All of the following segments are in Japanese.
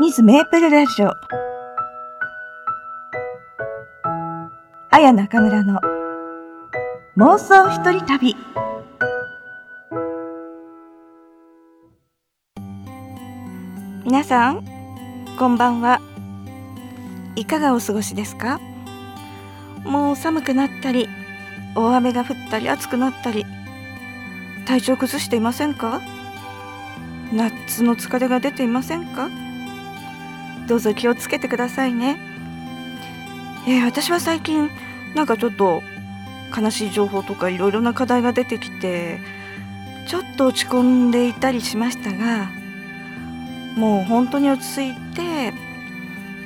ミズメープルラジオ。あや中村の妄想一人旅。皆さん、こんばんは。いかがお過ごしですか？もう寒くなったり、大雨が降ったり暑くなったり、体調崩していませんか？夏の疲れが出ていませんか？どうぞ気をつけてくださいね、えー、私は最近なんかちょっと悲しい情報とかいろいろな課題が出てきてちょっと落ち込んでいたりしましたがもう本当に落ち着いて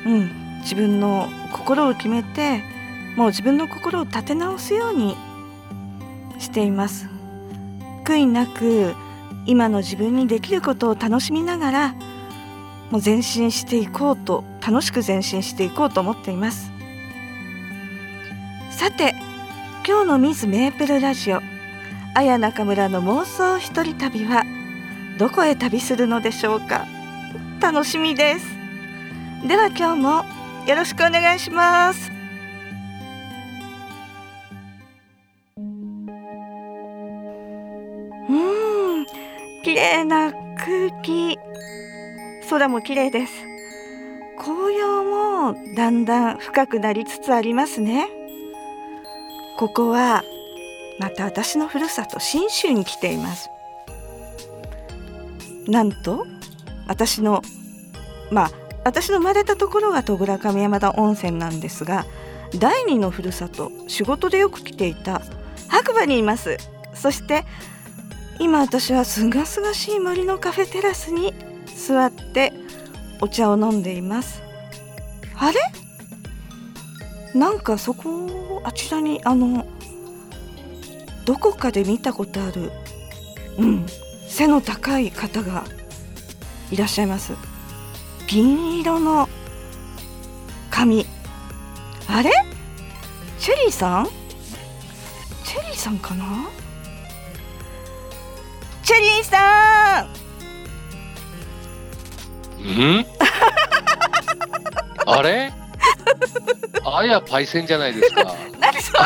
うん自分の心を決めてもう自分の心を立て直すようにしています。悔いなく今の自分にできることを楽しみながらもう前進していこうと楽しく前進していこうと思っています。さて今日のミズメープルラジオ綾中村の妄想一人旅はどこへ旅するのでしょうか？楽しみです。では今日もよろしくお願いします。うん綺麗な空気。空も綺麗です。紅葉もだんだん深くなりつつありますね。ここはまた私のふるさと信州に来ています。なんと私のまあ私の生まれたところが戸倉上山田温泉なんですが第二のふるさと仕事でよく来ていた白馬にいます。そして今私はすがすがしい森のカフェテラスに座ってお茶を飲んでいます。あれ？なんかそこあちらにあのどこかで見たことあるうん背の高い方がいらっしゃいます。銀色の髪あれ？チェリーさん？チェリーさんかな？チェリーさん！ん？あれ？あやパイセンじゃないですか。何その？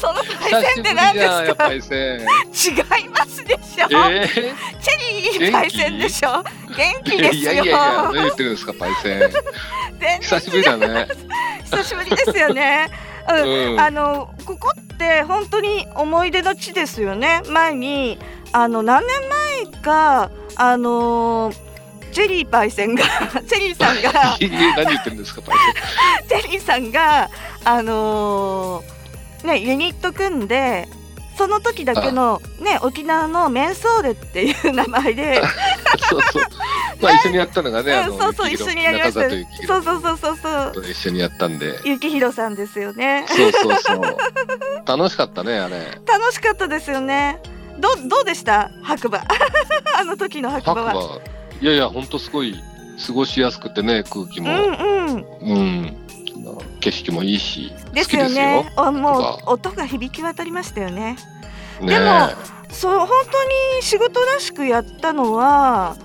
そのパイセンって何ですか？パイセン。違いますでしょ。えー、チェリーパイセンでしょ？元気ですよ。いやいやいや何言ってるんですかパイセン。久しぶりだね。久しぶりですよね。うん、うん、あのここって本当に思い出の地ですよね。前にあの何年前かあのーチェリーパイセンが チェリーさんが何言ってるんですかチェリーさんがあのー、ねユニット組んでその時だけのね沖縄のメンソーレっていう名前で。そうそう。まあ一緒にやったのがね、うん、そうそう一緒にやりました。そうそうそうそうそう。一緒にやったんで。ゆきひろさんですよね。そうそうそう。楽しかったねあれ。楽しかったですよね。どどうでした？白馬。あの時の白馬は。いやいや本当すごい過ごしやすくてね空気も、うんうん。うん、景色もいいしですよね。よ。もう音が響き渡りましたよね。ねでもそう本当に仕事らしくやったのは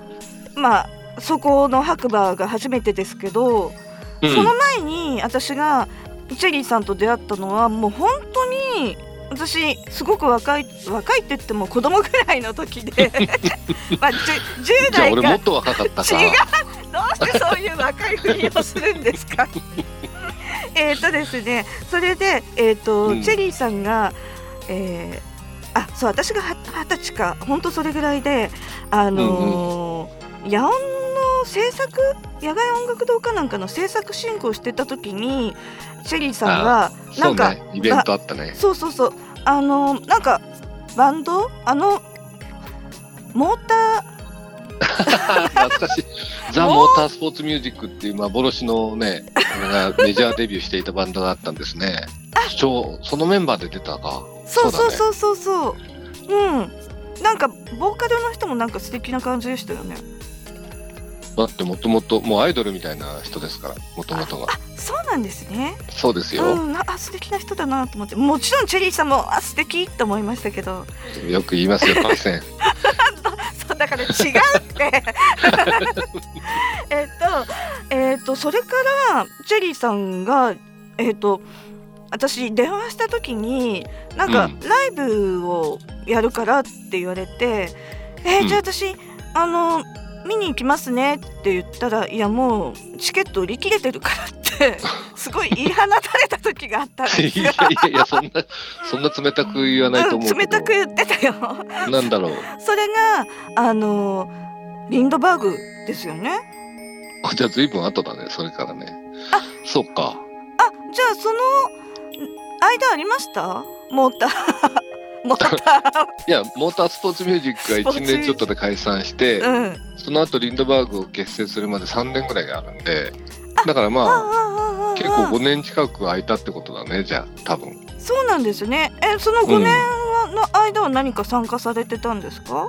まあそこの白馬が初めてですけど、うん、その前に私がチェリーさんと出会ったのはもう本当に私すごく若い若いって言っても子供ぐらいの時で。まあ 10, 10代がもっと若かった違う。どうしてそういう若いふりをするんですか？えっとですねそれで、えーと、うん、チェリーさんが、えー、あそう私が二十歳か。本当それぐらいであのー、うんうん、野音の制作？野外音楽堂かなんかの制作進行してた時にシェリーさんがなんか、ね、イベントあったね。そうそうそうあのなんかバンド？あのモーター？懐かしい。ザ・モータースポーツミュージックっていう幻のねがメジャーデビューしていたバンドがあったんですね。そのメンバーで出たか。そうそうそうそうそう、ね、うん。なんかボーカルの人もなんか素敵な感じでしたよねだってもともともうアイドルみたいな人ですからもともとがそうなんですね。そうですよ、うん、あ素敵な人だなと思って。もちろんチェリーさんもあ素敵と思いましたけど。よく言いますよパッセン。そうだかから違うって。えっとえっとそれからチェリーさんがえっと私電話した時になんかうん。ライブをやるからって言われて、えーうん。じゃあ私あの見に行きますねって言ったらいやもうチケット売り切れてるからって すごい言い放たれた時があったんですいよや。いやいや、そんな、そんな冷たく言わないと思う冷たく言ってたよ。なんだろう。それがあのリンドバーグですよね。あじゃあ随分後だね、それからね。あそっか。あじゃあその間ありました？モーターモータいや、モータースポーツミュージックが1年ちょっとで解散して、ーうん。その後リンドバーグを結成するまで3年ぐらいがあるんで、だからまあ、結構5年近く空いたってことだね、じゃあ、多分。そうなんですね。えその5年の間は何か参加されてたんですか、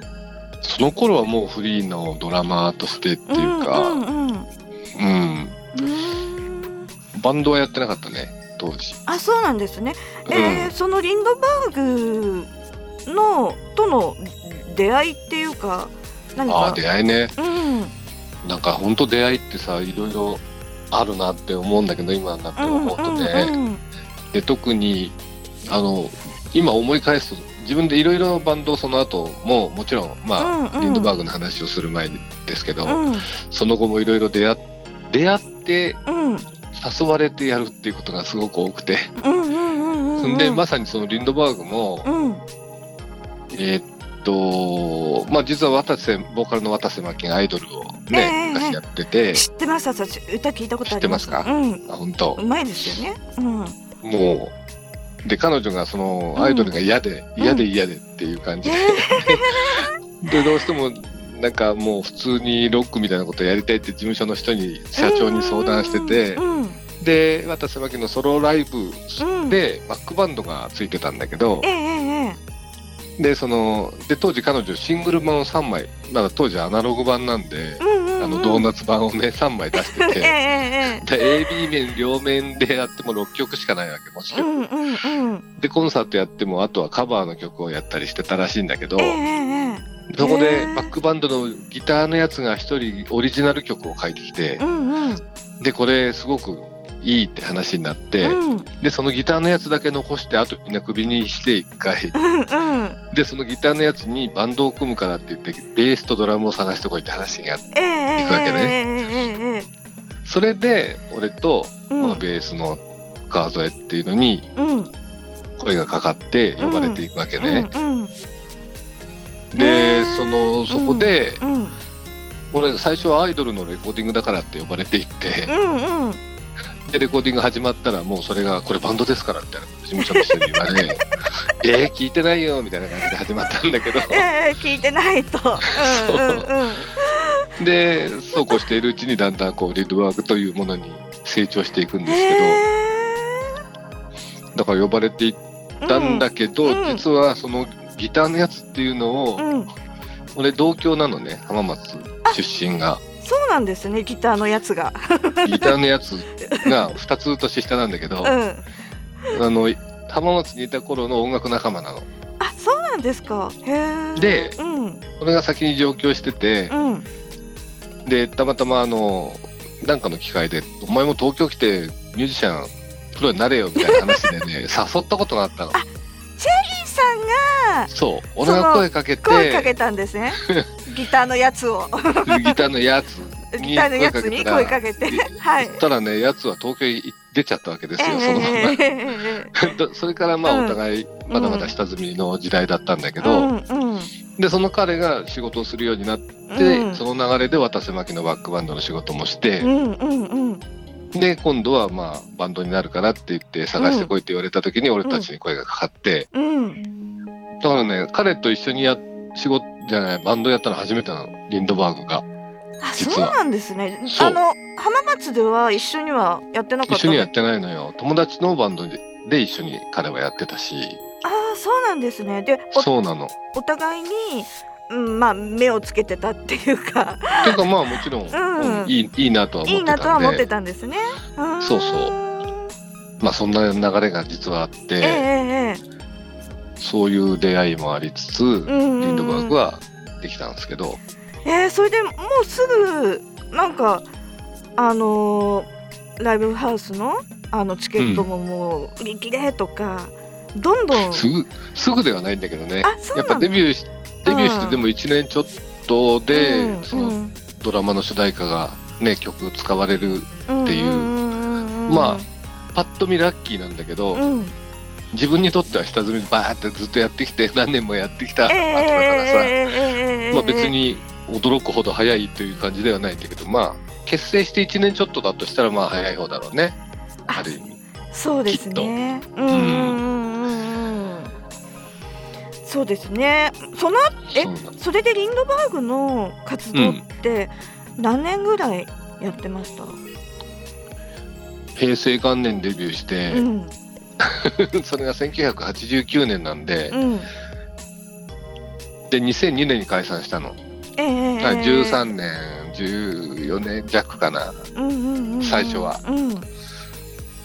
その頃はもうフリーのドラマーとしてっていうか、うんうんうん。うん、うーん。バンドはやってなかったね、当時。あそうなんですね、うん。えーそのリンドバーグのとの出会いっていうか何か？ああ、出会いね。うん。なんか本当出会いってさ、いろいろあるなって思うんだけど、今になってうん思うとね。うんうん。で特にあの今思い返すと自分でいろいろバンドをその後ももちろんまあ、うんうん。リンドバーグの話をする前ですけど、うん。その後もいろいろ出会っ出会ってうん誘われてやるっていうことがすごく多くて、うんでまさにそのリンドバーグも、うん。えーっとまあ実は渡瀬ボーカルの渡瀬真希がアイドルをね、ええ昔やってて、知ってます私歌聞いたことあります。知ってますか？うん。あ本当。うまいですよね。うん。もうで彼女がそのアイドルが嫌で、うん。嫌で嫌でっていう感じで、でどうしてもなんかもう普通にロックみたいなことやりたいって事務所の人に社長に相談してて、うんで渡瀬真希のソロライブうん。でバックバンドがついてたんだけどええ、ええでそので当時彼女シングル版を3枚まだ当時アナログ版なんで、うんうんうん。あのドーナツ版をね3枚出してええて。ええで AB 面両面でやっても6曲しかないわけもちろん。うんうんうん。でコンサートやってもあとはカバーの曲をやったりしてたらしいんだけど、そこでバックバンドのギターのやつが一人オリジナル曲を書いてきてう、んうん。でこれすごくいいって話になって、うんでそのギターのやつだけ残してあとみんなクビにして一回。うんうん。でそのギターのやつにバンドを組むからって言ってベースとドラムを探してこいって話があってええええ行くわけねそれで俺とえこのベースの川添っていうのにうん。声がかかって呼ばれていくわけね。でーそのそこで、うん俺最初はアイドルのレコーディングだからって呼ばれていって、うんうん。でレコーディング始まったらもうそれがこれバンドですからみたいな事務所の人に言われえー、聞いてないよみたいな感じで始まったんだけど。ええ聞いてないと。うんうんうん。でそうこうしているうちにだんだんこうリッドワークというものに成長していくんですけへどだから呼ばれていっえたんだけど、うん。実はそのギターのやつっていうのを、うん俺同郷なのね浜松出身が。そうなんですねギターのやつが。ギターのやつが2つ年下なんだけど、うん。あの浜松にいた頃の音楽仲間なの。あそうなんですか。へえでうん。俺が先に上京しててう、ん。でたまたまあのなんかの機会で「お前も東京来てミュージシャンプロになれよ」みたいな話でね 誘ったことがあったのそう。俺が声かけて声かけたんですね。ギターのやつを。ギターのやつ。ギターのやつに声かけて。はい。たらねやつは東京に出ちゃったわけですよ、ええそのまま。ええええ それからまあうん。お互いまだまだ下積みの時代だったんだけうど、んうん。でその彼が仕事をするようになって、うん。その流れで渡瀬真希のバックバンドの仕事もして、うんうんうん。で今度はまあバンドになるからって言って探してこいって言われた時に俺たちに声がかかって、うんだからね彼と一緒にや仕事じゃないバンドやったの初めてなの。リンドバーグが。あそうなんですね。あの浜松では一緒にはやってなかったの？一緒にやってないのよ。友達のバンドでで一緒に彼はやってたし。ああそうなんですね。でおそうなの。お互いに、うん、まあ目をつけてたっていうか。ていうかまあもちろん、ん。うんいいいいなとは思いいってたんで。なとは思ってたんですね。そうそう。う。まあそんな流れが実はあって、ええええそういう出会いもありつつ、うんうん。うんリンドバーグはってきたんですけど、えー、それでもうすぐなんかあのーライブハウスのあのチケットももう売り切れとか、どんどん。すぐ、すぐではないんだけどね。あそうやっぱデビューし、デビューしてでも1年ちょっとで、うんそのドラマの主題歌がね、曲使われる、う。んっていううんうん。まパッと見ラッキーなんだけど、うん自分にとっては下積みバーってずっとやってきて、何年もやってきた後えだからさ、えーまあ別に驚くほど早いという感じではないんだけど、まあ、結成して1年ちょっとだとしたら、まあ早い方だろうね。あある意味。そうですね。うんうんうんうんうん。そうですね。そのえそれでリンドバーグの活動って何年ぐらいやってました？平成元年デビューして、うん それが1989年なんで、うん。で、2002年に解散したの。ええあ13年、14年弱かな。うんうんうんうん最初はうん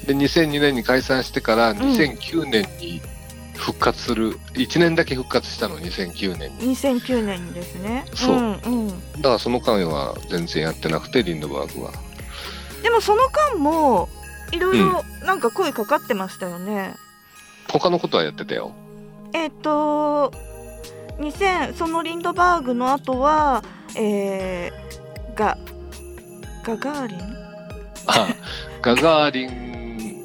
で、2002年に解散してから、2009年に復活する、1年だけ復活したの、2009年に。2009年にですね。そうんうん。だからその間は全然やってなくて、リンドバーグは。でもその間もいろいろなんか声かかってましたよね。他のことはやってたよ。えっ、と2000そのリンドバーグの後は、えー、がガガーリン？あガガーリン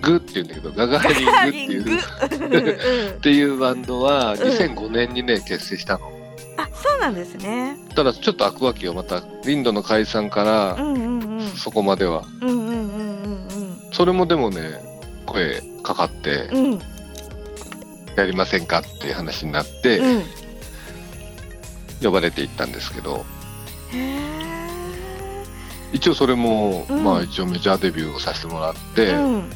グって言うんだけど、ガガーリングっていう。うんっていうバンドはん2005年にね結成したの。あそうなんですね。ただちょっと開くわけよまたリンドの解散からうんうんうんそこまでは。うんそれもでもね声かかってうんうんやりませんかっていう話になってうん。呼ばれていったんですけど。一応それもうんまあ一応メジャーデビューをさせてもらってうん。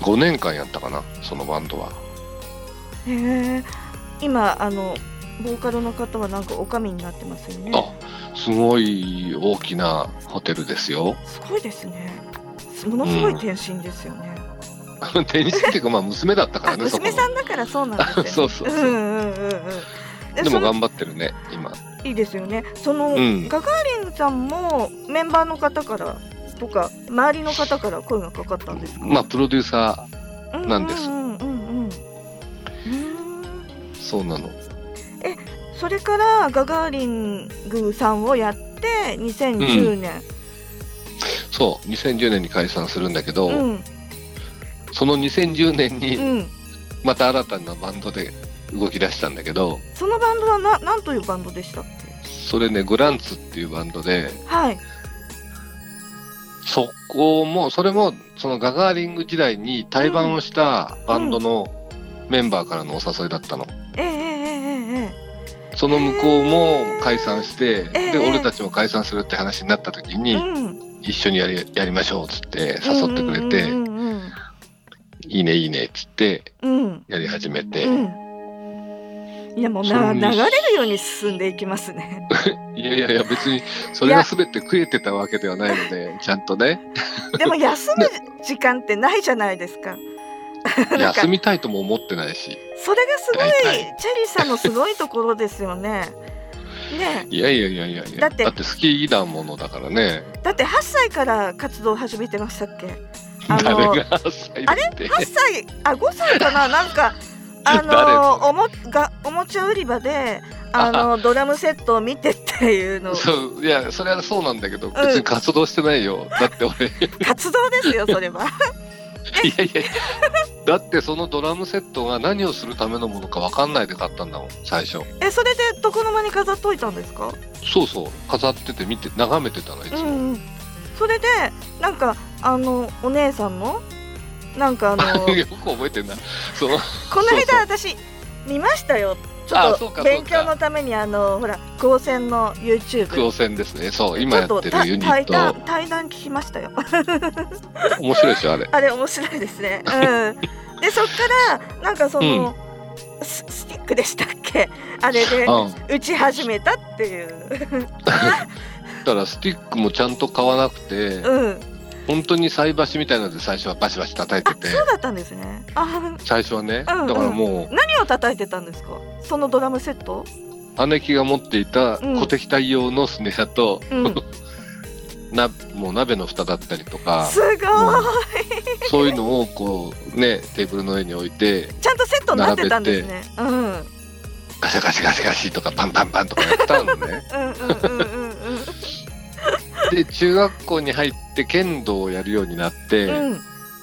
5年間やったかなそのバンドは。へえ。今あのボーカルの方はなんかおかみになってますよね。あすごい大きなホテルですよ。すごいですね。ものすごい転身ですよね。転身っていうかまあ娘だったかあらね娘さんだからそうなんですよ、ね。そうそうそううんうんうんうん。でも頑張ってるね今。いいですよね。その、うんガガーリンさんもメンバーの方からとか周りの方から声がかかったんですか？まあプロデューサあなんですうんうんうんうん。うーんーそうなの。それからガガーリングさんをやって2010年。そう2010年に解散するんだけど、うんその2010年うにん。また新たなバンドで動き出したんだけどそのバンドはななんというバンドでしたっけ？それねグランツっていうバンドではい。そこもそれもそのガガーリング時代に対バンをしたバンドのメンバーからのお誘いだったの。えええええええその向こうも解散して、ええで俺たちも解散するって話になった時えに、うん。一緒にやりやりましょうっつって誘ってくれて、うんうんいいねいいねっつってうんうん。やり始めて、うん。いやもうな流れるように進んでいきますね。いやいやいや別にそれが全て食えてたわけではないのでちゃんとねでも休む時間ってないじゃないですか。休みたいとも思ってないしそれがすごいチェリーさんのすごいところですよね。ね。いやいやいやいやいや。だって。好きなものだからね。だって8歳から活動を始めてましたっけ？あの誰が8歳だって。8歳？あ5歳かな？なんか あのおもがおもちゃ売り場であの ドラムセットを見てっていうの。そういやそれはそうなんだけど別に活動してないよ、だって俺。い活動ですよそれは。やいやだってそのドラムセットが何をするためのものか分かんないで買ったんだもん最初。えそれで床の間に飾っといたんですか？そうそう。飾ってて見て眺めてたのいつも、うんうん、それでなんかあのお姉さんの？なんかあの よく覚えてんな。そのこの間私見ましたよちょっと勉強のためにあのほら高専の YouTube 空戦ですね。そう今やってるユニッ対談ト対談聞きましたよ。面白いでしょあれ。あれ面白いですね。うん。でそっからなんかその、ススティックでしたっけ？あれでうん。打ち始めたっていう。だからスティックもちゃんと買わなくて、うん本当に菜箸みたいなので最初はバシバシ叩いあて。てそうだったんですね。あ最初はね、うんうん。だからも何を叩いてたんですか？そのドラムセット？う姉貴が持っていたうん。小敵対用のスネアと、うん。なもう鍋の蓋だったりとかすごい。そういうのをこうねテーブルの上に置いてちゃんとセットになってたんですね。うんうん。ガシャガシャガシャガシとかパンパンパンとかやったのね。うんうんうんで中学校に入って剣道をやるようになって、うん。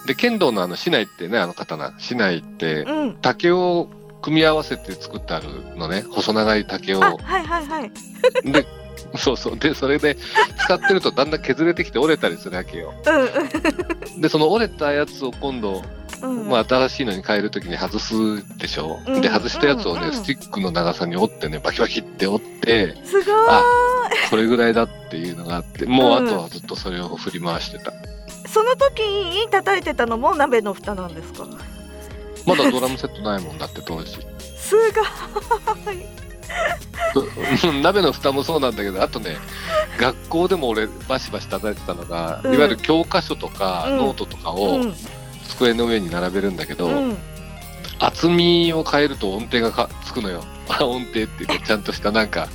で剣道のあの竹刀ってねあの刀竹刀ってうん。竹を組み合わせて作ってあるのね。細長い竹を。あはいはいはい。でそうそう。でそれで使ってるとだんだん削れてきて折れたりするわけよ。でその折れたやつを今度、うんうんまあ、新しいのに変えるときに外すでしょ、うん。で外したやつをね、うん。スティックの長さに折ってねバキバキって折って。すごい。あそれぐらいだっていうのがあって。もううん。あとはずっとそれを振り回してた、その時に叩いてたのも鍋の蓋なんですか？まだドラムセットないもんだって当時。すごい。うん鍋の蓋もそうなんだけどあとね学校でも俺バシバシ叩いてたのが、うん。いわゆる教科書とかうん。ノートとかうをん机の上に並べるんだけど、うん。厚みを変えると音程がつくのよ。音程っていうかちゃんとしたなんか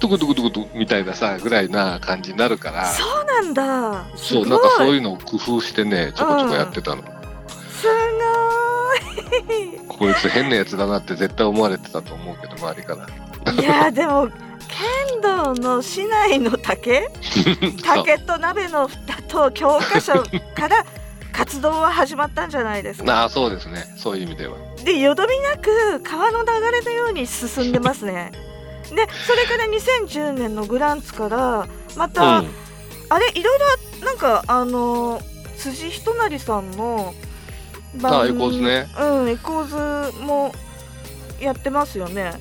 トゥクトゥクトゥクトゥクみたいなさぐらいな感じになるから。そうなんだ。そうなんかそういうのを工夫してねちょこちょこやってたの、すごこいつ変なやつだなって絶対思われてたと思うけど周りから。いいやでも剣道の市内の竹？竹と鍋の蓋と教科書から活動は始まったんじゃないですか。ああそうですね。そういう意味では。でよどみなく川の流れのように進んでますね。でそれから2010年のグランツからまた、うん。あれいろいろなんかあの辻仁成さんの番あエコーズね。うんエコーズもやってますよね。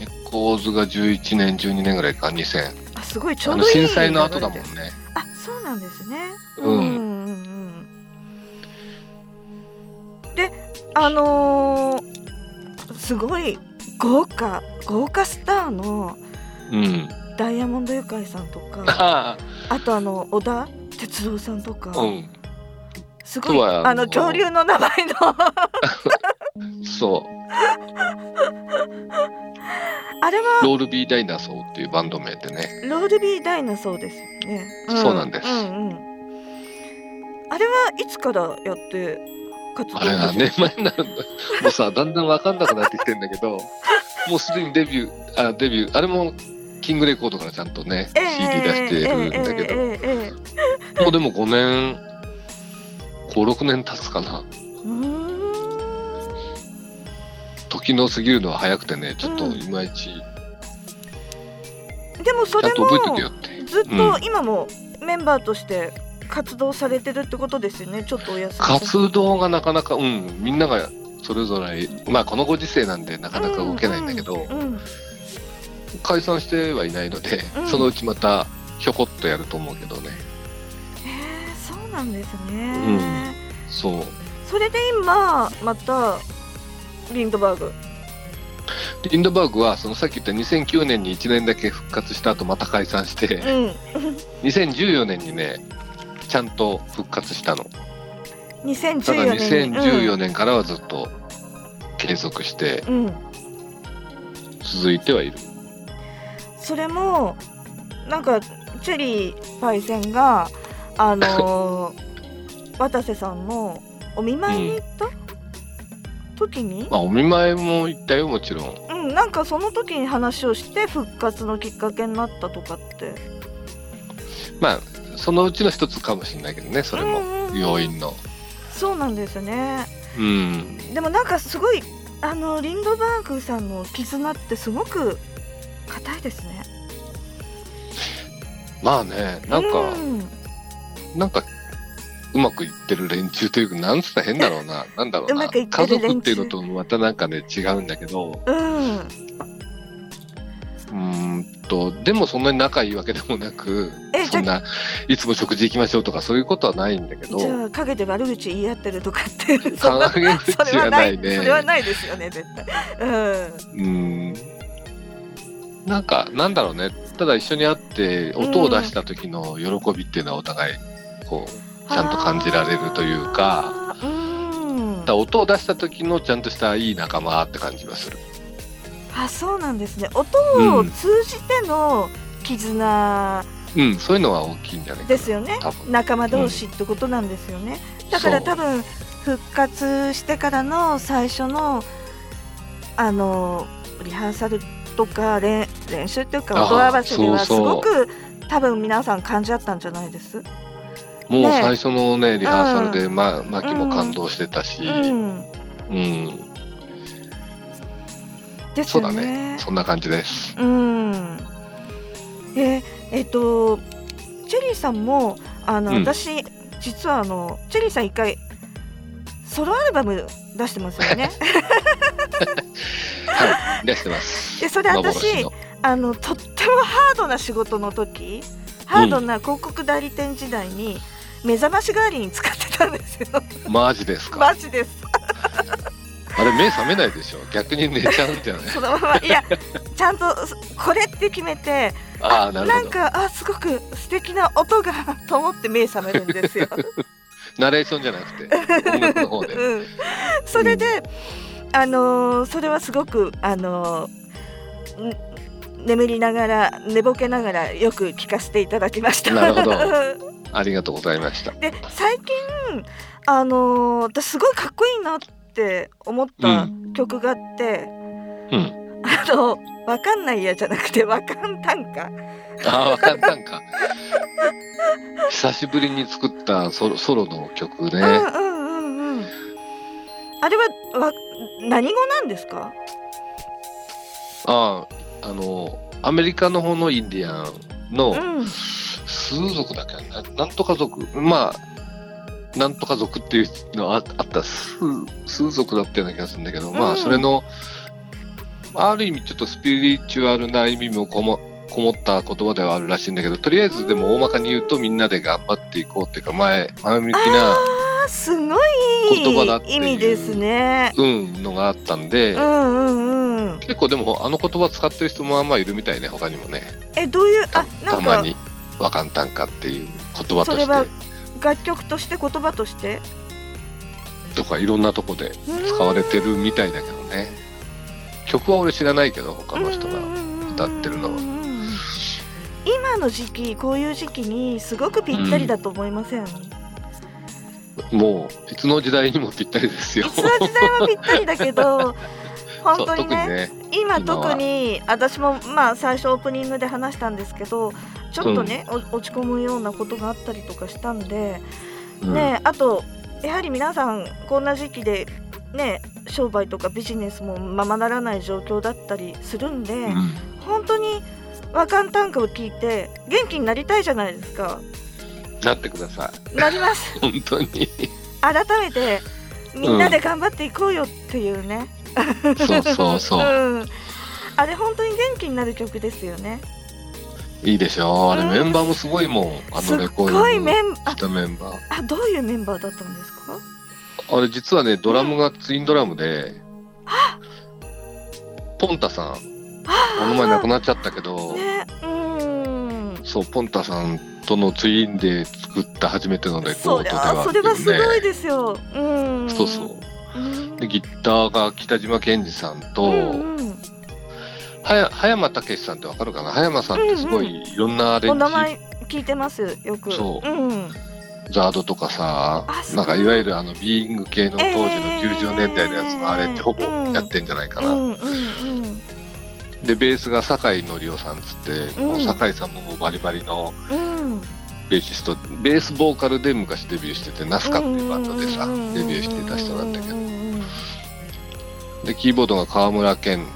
エコーズが11年12年ぐらいか2000あすごいちょうどいい震災の後だもんね。あそうなんですね。うん。うんあのーすごい豪華豪華スターのうん。ダイヤモンドユカイさんとか ああ。とあの小田哲郎さんとか、あうん。すごいあの恐竜の名前の。そ あれはうロールビーダイナソーっていうバンド名でね。ロールビーダイナソーですよね、そうなんです。うんうん、あれはいつからやって活動あれ何年前になるんだもうさだんだん分かんなくなってきてんだけど もうすでにデビューあデビューあれもキングレコードからちゃんとね、CD 出してるんだけど、ええええええ。もうでも5年56年経つかな。うーん。時の過ぎるのは早くてねちょっとうんいまいちでもそれもずっと今もメンバーとして活動されてるってことですよね。ちょっとお休み活動がなかなかうんみんながそれぞれまあこのご時世なんでなかなか動けないんだけど、うんうん解散してはいないので、うん。そのうちまたひょこっとやると思うけどね。へえそうなんですね、うんそう。それで今またリンドバーグ？リンドバーグはそのさっき言った2009年に1年だけ復活した後また解散して。うん。2014年にねちゃんと復活したの。ただ2014年に2014年からはずっと継続してうん、うん続いてはいる。それもなんかチェリーパイセンがあのー 渡瀬さんのお見舞いに行った、時に、まあお見舞いも行ったよもちろん。うん、なんかその時に話をして復活のきっかけになったとかって。まあそのうちの一つかもしれないけどねそれも。うんうんうん。要因の。そうなんですね。うん。でもなんかすごいあのリンドバーグさんの絆ってすごく硬いですね。まあねなんか、うん。なんかうまくいってる連中というかなんつったら変だろうな。なんだろうな。うまくいって家る連中。族っていうのとまたなんかね違うんだけど。うんとでもそんなに仲いいわけでもなくえそんないつも食事行きましょうとかそういうことはないんだけど。じゃあ陰で悪口言い合ってるとかって そんな陰口それはないいね。それはないですよね絶対。うん。うん。なんかなんだろうね。ただ一緒に会って音を出した時の喜びっていうのはお互いこうちゃんと感じられるというか。うん。だ音を出した時のちゃんとしたいい仲間って感じがするあそうなんですね。音を通じての絆うん、そういうのは大きいんじゃない。ですよね。仲間同士ってことなんですよね、だから多分復活してからの最初のあのリハーサルとか練練習っていうかあ音合わせではすそうそう。ごく多分皆さん感じ合ったんじゃないです？もうね最初のね、リハーサルで、ま、マキも感動してたし、うんうん、ですそうだよねね。そんな感じです。うんでえっとチェリーさんもあの、うん私実はあのチェリーさん一回ソロアルバム出してますよね はい、出してます。でそれ私。あのとってもハードな仕事の時ハードな広告代理店時代に目覚まし代わりに使ってたんですよマジですか？マジです目覚めないでしょ逆に寝ちゃうんじゃない？そのままいやちゃんとこれって決めてああ、な。なんかあすごく素敵な音がと思って目覚めるんですよナレーションじゃなくて、音楽の方で。うん、それで、あのーそれはすごく、あのーん眠りながら寝ぼけながらよく聞かせていただきました。なるほど ありがとうございました。で最近、あのー私すごいかっこいいなって思った曲があって、うん。あのわかんないやじゃなくてわかんたんか。ああ、わかんか。久しぶりに作ったソロソロの曲ね。うんうんうんうん。あれはわ何語なんですか？ああ、あの、アメリカの方のインディアンのうんスー族だっけ？な、なんとか族。まあ、なんとか族っていうのああったスー、スー族だったような気がするんだけど、まうんあ、それの、ある意味ちょっとスピリチュアルな意味もこもこもった言葉ではあるらしいんだけど、とりあえずでも大まかに言うとみんなで頑張っていこうっていうか、前、前向きな、すごい言葉だっていう意味ですね。うん、のがあったんで、うんうんうん。結構でもあの言葉使ってる人もまあまあいるみたいね、他にもね。えどういうたあなんかたまに、わかんたんかっていう言葉として、楽曲として言葉として？とかいろんなとこで使われてるみたいだけどね。曲は俺知らないけど、他の人が。歌ってるのはは。今の時期こういう時期にすごくぴったりだと思いません、いもう、いつの時代にもぴったりですよ。つの時代もぴったりだけど 本当にねね。今特に私もまあ最初オープニングで話したんですけどちょっとね、お落ち込むようなことがあったりとかしたんで、うん。ねあとやはり皆さんこんな時期でね商売とかビジネスもままならない状況だったりするんで、うん。本当に和漢短歌を聞いて元気になりたいじゃないですか。なってくださなります。い。本当に。改めてみんなで頑張っていこうよっていうね、そうそうそう。ん、あれ本当に元気になる曲ですよねいいでしょ？あれうん。メンバーもすごいもん。あのレコーデごいメィングンあしたメンバー。あどういうメンバーだったんですか？あれ実はね、ドラムがツインドラムで、ポンタさん、この前亡くなっちゃったけど、ねうん。そう、ポンタさんとのツインで作った初めてのレコードではあゃそれはすごいるですよ。うん。そうそう。うんで、ギターが北島健二さんと、うんうんはや葉山武さんってわかるかな？葉山さんってすごいいろんなアレンジ、お名前聞いてますよく。そう。うん。ザードとかさないんかいわゆるあのビーイング系の当時の90年代のやつのあれってほぼうん。やってんじゃないかな。うんうんうん。で、ベースが酒井紀夫さんつって、もう酒井さんもバリバリのうん。ベーシスト、ベースボーカルで昔デビューしてて、ナスカっていうバンドでさ、デビューしてた人なんだけどう。んうんで、キーボードが川村健、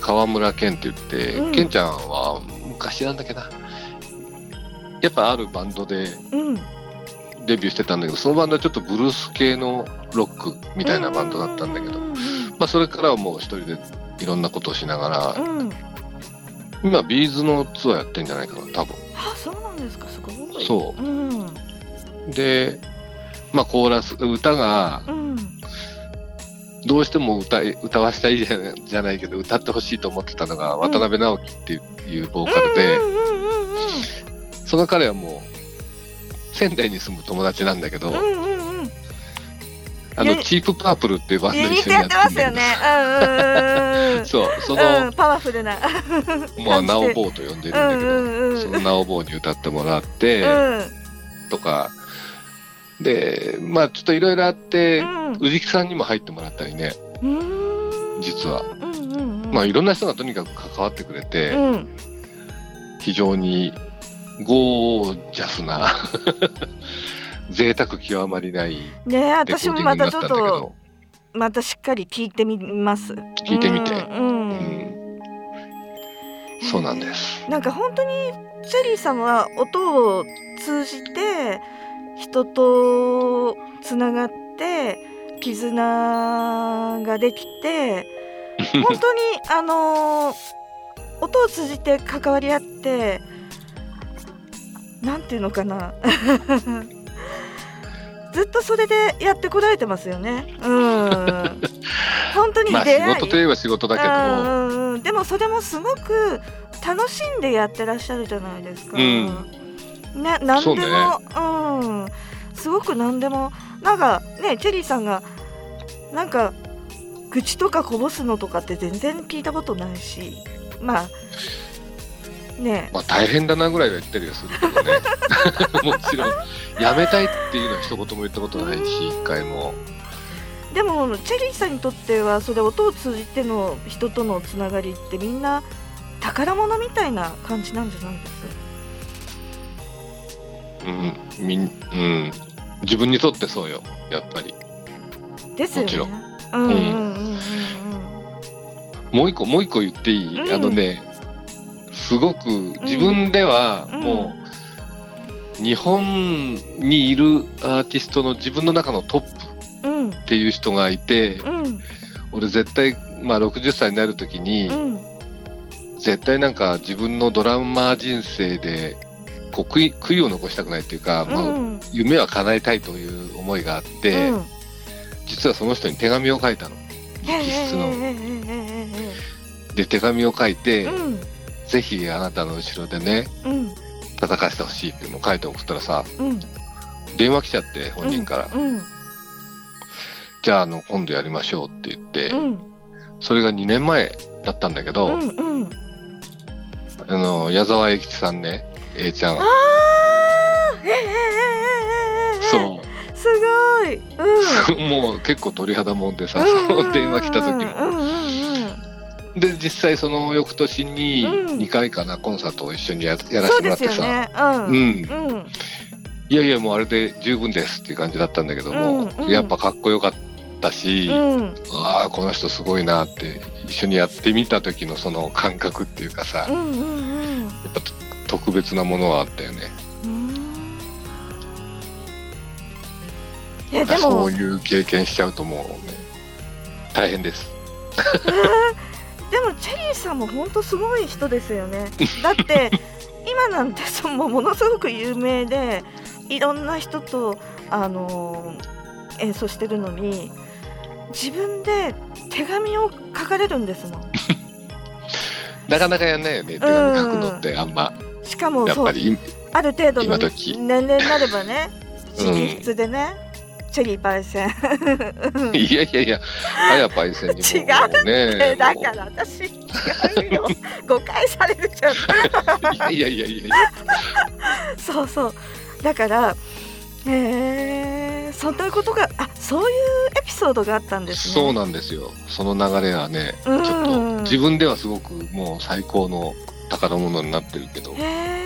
川村健って言って、うん。健ちゃんは昔なんだっけな。やっぱあるバンドでうん。デビューしてたんだけど、そのバンドはちょっとブルース系のロックみたいなバンドだったんだけど、うんまあそれからはもう一人でいろんなことをしながら、うんうん。今ビーズのツアーやってんじゃないかな、多分。あそうなんですか。すごい。そう。うん。で、まあコーラス、歌がうんどうしても歌い歌わしたいじゃないけど、歌ってほしいと思ってたのが、ん。渡辺直樹っていうボーカルで、その彼はもう、仙台に住む友達なんだけど、あの、チープパープルっていうバンド一緒にやってますよね。そう、そうん、の、パワフルな。まあ、ナオボーと呼んでるんだけど、そのナオボーに歌ってもらって、うん。とか、で、まあ、ちょっといろいろあって、うん宇治木さんにも入ってもらったりね、うーん実は。まあ、いろんな人がとにかく関わってくれて、うん。非常にゴージャスな、贅沢極まりないね私もまたちょっとまたしっかり聞いてみます。聞いてみて。うん。うんそうなんです。なんか本当にチェリーさんは音を通じて人とつながって絆ができて 本当にあの音を通じて関わり合ってなんていうのかな。ずっとそれでやってこられてますよね。うん、本当にまあ、仕出会い、事といえば仕事だけど、でもそれもすごく楽しんでやってらっしゃるじゃないですか。うん。ね、何でもう、ん、すごく何でもなんかねチェリーさんがなんか愚痴とかこぼすのとかって全然聞いたことないしまあね。まあ大変だなぐらいは言ってるよするけどね。もちろん。やめたいっていうのは一言も言ったことないし一回も。でもチェリーさんにとってはそれ音を通じての人とのつながりってみんな宝物みたいな感じなんじゃないですうん。みんうん自分にとってそうよ。やっぱり。ですよね。もちろん。うんうんうんうんもう一個もう一個言っていい、うん。あのねすごく自分ではうん。もう日本にいるアーティストの自分の中のトップうん。っていう人がいてうん。俺絶対まあ60歳になる時に、うん。絶対なんか自分のドラマー人生でこう悔い悔いを残したくないっていうか、まあ、うん夢は叶えたいという思いがあって、うん。実はその人に手紙を書いたの。直筆の。で手紙を書いて、うん。ぜひあなたの後ろでねうん。叩かしてほしいっていうのを書いて送ったらさうん。電話来ちゃって本人から、うん。じゃああの今度やりましょうって言って、うん。それが2年前だったんだけど、うんうん。あの矢沢永吉さんね A ちゃん。は。あええええそう。すごい、うん、もう結構鳥肌もんでさ、その、電話来た時も。うんうんうん、で実際その翌年に2回かな、コンサートを一緒にややらせてもらってさ、ね、うん、うん。いやいやもうあれで十分ですっていう感じだったんだけども、うんうん、やっぱかっこよかったし、うん、ああこの人すごいなって一緒にやってみた時のその感覚っていうかさ、うんうんうん、やっぱ特別なものはあったよね。うんいやでもそういう経験しちゃうともうね、大変です。でもチェリーさんも本当すごい人ですよね。だって今なんてそのものすごく有名でいろんな人とあのー演奏してるのに自分で手紙を書かれるんですもん。なかなかやんないよね、手紙書くのってあんま、やしかもそうっぱり。ある程度の年齢になればねうん直筆でね、チェリーパイセン。いやいやいや、あやパイセンにも違うね。だから私違うよ誤解されるじゃん。いやいやいやいや。そうそうだからへえそんなことがあそういうエピソードがあったんですねそうなんですよ。その流れはね、ちうんょっと自分ではすごくもう最高の宝物になってるけど。へ、え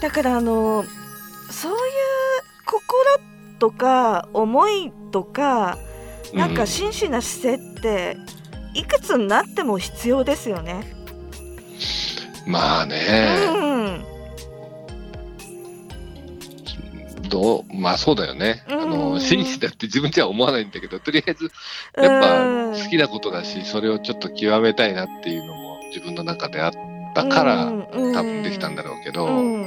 だからあのそういう心とか思いとかなんか真摯な姿勢っていくつになっても必要ですよね。まあうね、ん、どう、まあそうだよね。あうん。の、真摯だって自分じゃ思わないんだけど、とりあえず、やっぱうん好きなことだし、それをちょっと極めたいなっていうのも自分の中であったから、うん。多分できたんだろうけど、うん。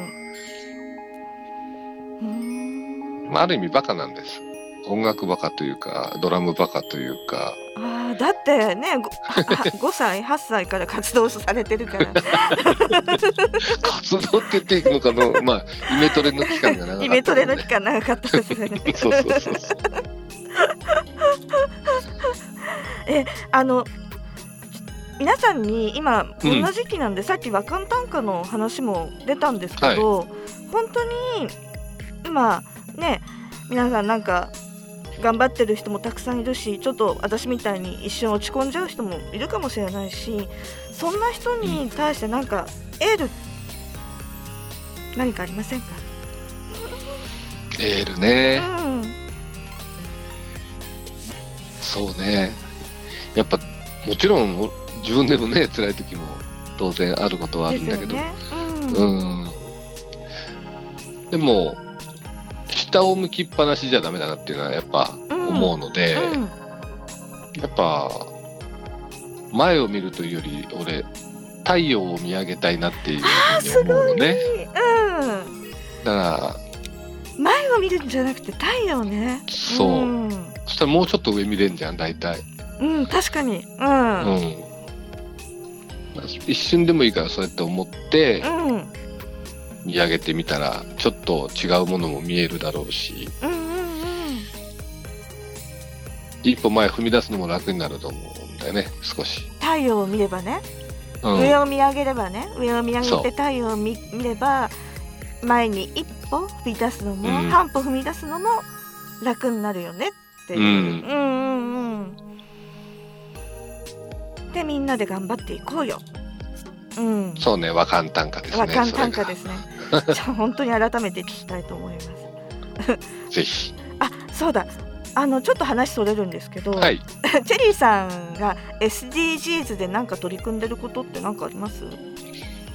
うん。まあある意味バカなんです。音楽バカというかドラムバカというか。ああだってね 5, 5歳8歳から活動されてるから。活動って言っていいのかのまあイメトレの期間が長かった、ね、イメトレの期間長かったですね。そうそうそうそう。えあの皆さんに今こんな時期なんで、さっき和漢短歌の話も出たんですけど、本当に今ね皆さんなんか頑張ってる人もたくさんいるしちょっと私みたいに一瞬落ち込んじゃう人もいるかもしれないしそんな人に対してなんかエール何かありませんか？エールね、うん、そうね。やっぱもちろん自分でもね辛い時も当然あることはあるんだけど、ね。ううん。んでも下を向きっぱなしじゃダメだなっていうのはやっぱ思うので、うん。やっぱ前を見るというより俺太陽を見上げたいなっていうふうに思うのね。うん。だから前を見るんじゃなくて太陽ね。そう、うん、そしたらもうちょっと上見れんじゃん大体。うん確かに。ううんん、一瞬でもいいからそうやって思ってうん。うん見上げてみたらちょっと違うものも見えるだろうしうんうん一歩前踏み出すのも楽になると思うんだよね少し、太陽を見ればね、うん、上を見上げればね。上を見上げて太陽を見見れば前に一歩踏み出すのも、うん。半歩踏み出すのも楽になるよねっていう、うん。うんうんうんでみんなで頑張っていこうよ。うん。そうね和漢短歌ですね和漢短歌ですね。じゃあ本当に改めて聞きたいと思います。が ぜひ。あそうだ。あのちょっと話それるんですけど、はい。チェリーさんが SDGs で何か取り組んでることって何かあります？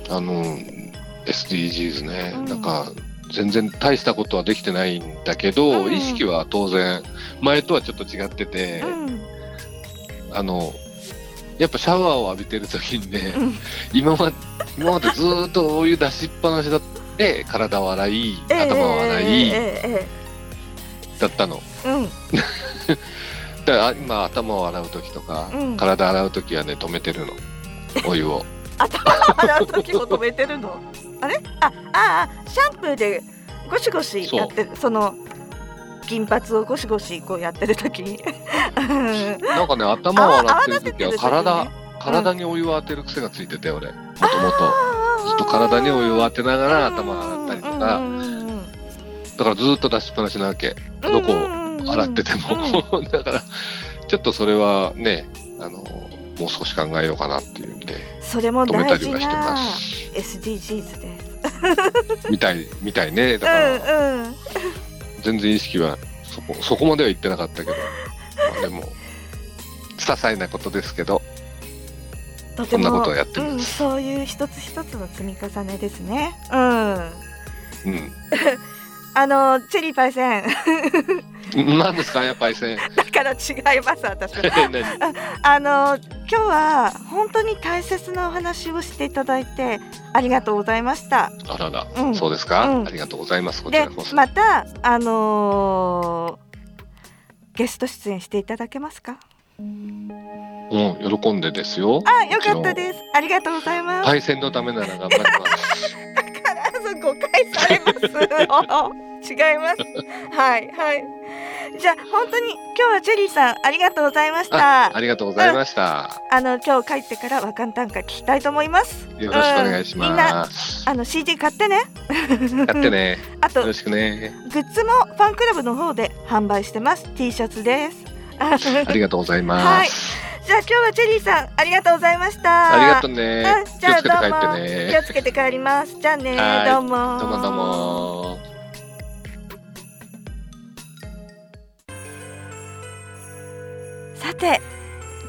あの SDGs ね、うん。なんか全然大したことはできてないんだけど、うん。意識は当然前とはちょっと違ってて、うん。あのやっぱシャワーを浴びてる時にね、うん。今ま今までずーっとお湯出しっぱなしだって体を洗いええ頭を洗いええだったの。ええうん。だから今頭を洗う時とか、うん。体洗う時はね止めてるの。お湯を。頭洗う時も止めてるの？あれ？あああシャンプーでゴシゴシやってるその金髪をゴシゴシこうやってる時。に なんかね頭を洗ってる時は体、ね体にお湯を当てる癖がついてて俺。もともと。ずっと体にお湯を当てながら頭洗ったりとか、うんうんうんだからずっと出しっぱなしなわけ。うんどこうんを洗ってても。だから、ちょっとそれはね、あの、もう少し考えようかなっていう意味で、それも止めた大事りはしてなます。SDGs で。すみたい、みたいね。だから、うんうん全然意識はそこ、そこまでは言ってなかったけど、まあでも、些細なことですけど、こんなことをやってます。うん、そういう一つ一つの積み重ねですね。うん。うん。あのチェリーパイセン。何ですか、やっぱりせん。だから違います私。あの今日は本当に大切なお話をしていただいてありがとうございました。あらら、うん。そうですか、うん。ありがとうございます。で。またあのーゲスト出演していただけますか？うん、喜んでですよ。あよかったです。ありがとうございます、パイセンのためなら頑張ります。必ず誤解され違います。はいはい。じゃあ本当に今日はチェリーさんありがとうございました。あありがとうございました。あの今日帰ってから和漢短歌聞きたいと思います。よろしくお願いしうん。みんなます。あの CD 買ってね。やってね。あとよろしくね。グッズもファンクラブの方で販売してます。T シャツです。ありがとうございます。じゃあ今日はチェリーさんありがとうございました。ありがとうね。じゃあどうも。気ねを。つけて帰ります。じゃあねはい。どうもどうもどうも。さて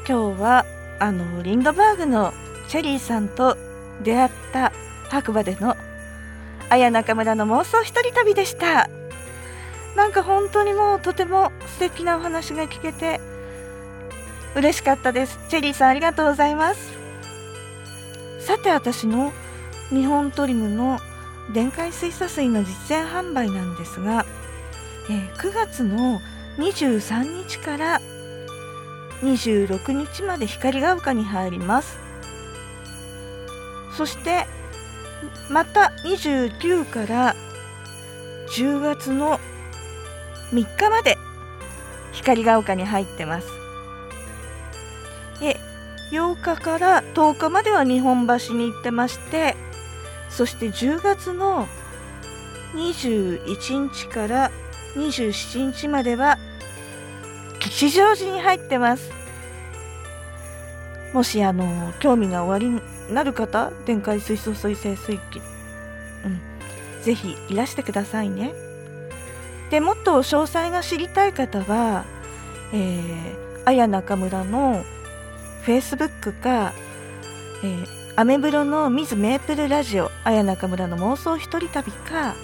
今日はあのリンドバーグのチェリーさんと出会った白馬での綾中村の妄想一人旅でした。なんか本当にもうとても素敵なお話が聞けて嬉しかったです。チェリーさんありがとうございます。さて私の日本トリムの電解水素水の実践販売なんですが、えー9月の23日から26日まで光が丘に入ります。そしてまた29から10月の3日まで光が丘に入ってます。で8日から10日までは日本橋に行ってましてそして10月の21日から27日までは吉祥寺に入ってます。もしあの興味がおありになる方電解水素水性水器うんぜひいらしてくださいね。でもっと詳細が知りたい方はえー、綾中村のフェイスブックか、えー、アメブロのミズメープルラジオ綾中村の妄想一人旅か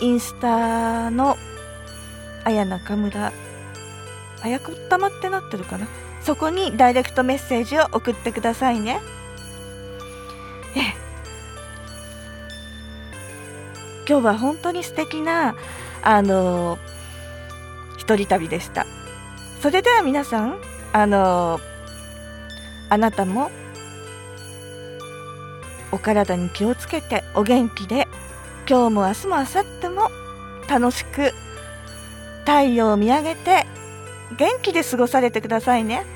インスタの綾中村あやこったまってなってるかな？そこにダイレクトメッセージを送ってくださいね。え。今日は本当に素敵なあの一人旅でした。それでは皆さんあのあなたもお体に気をつけてお元気で今日も明日も明後日も楽しく太陽を見上げて元気で過ごされてくださいね。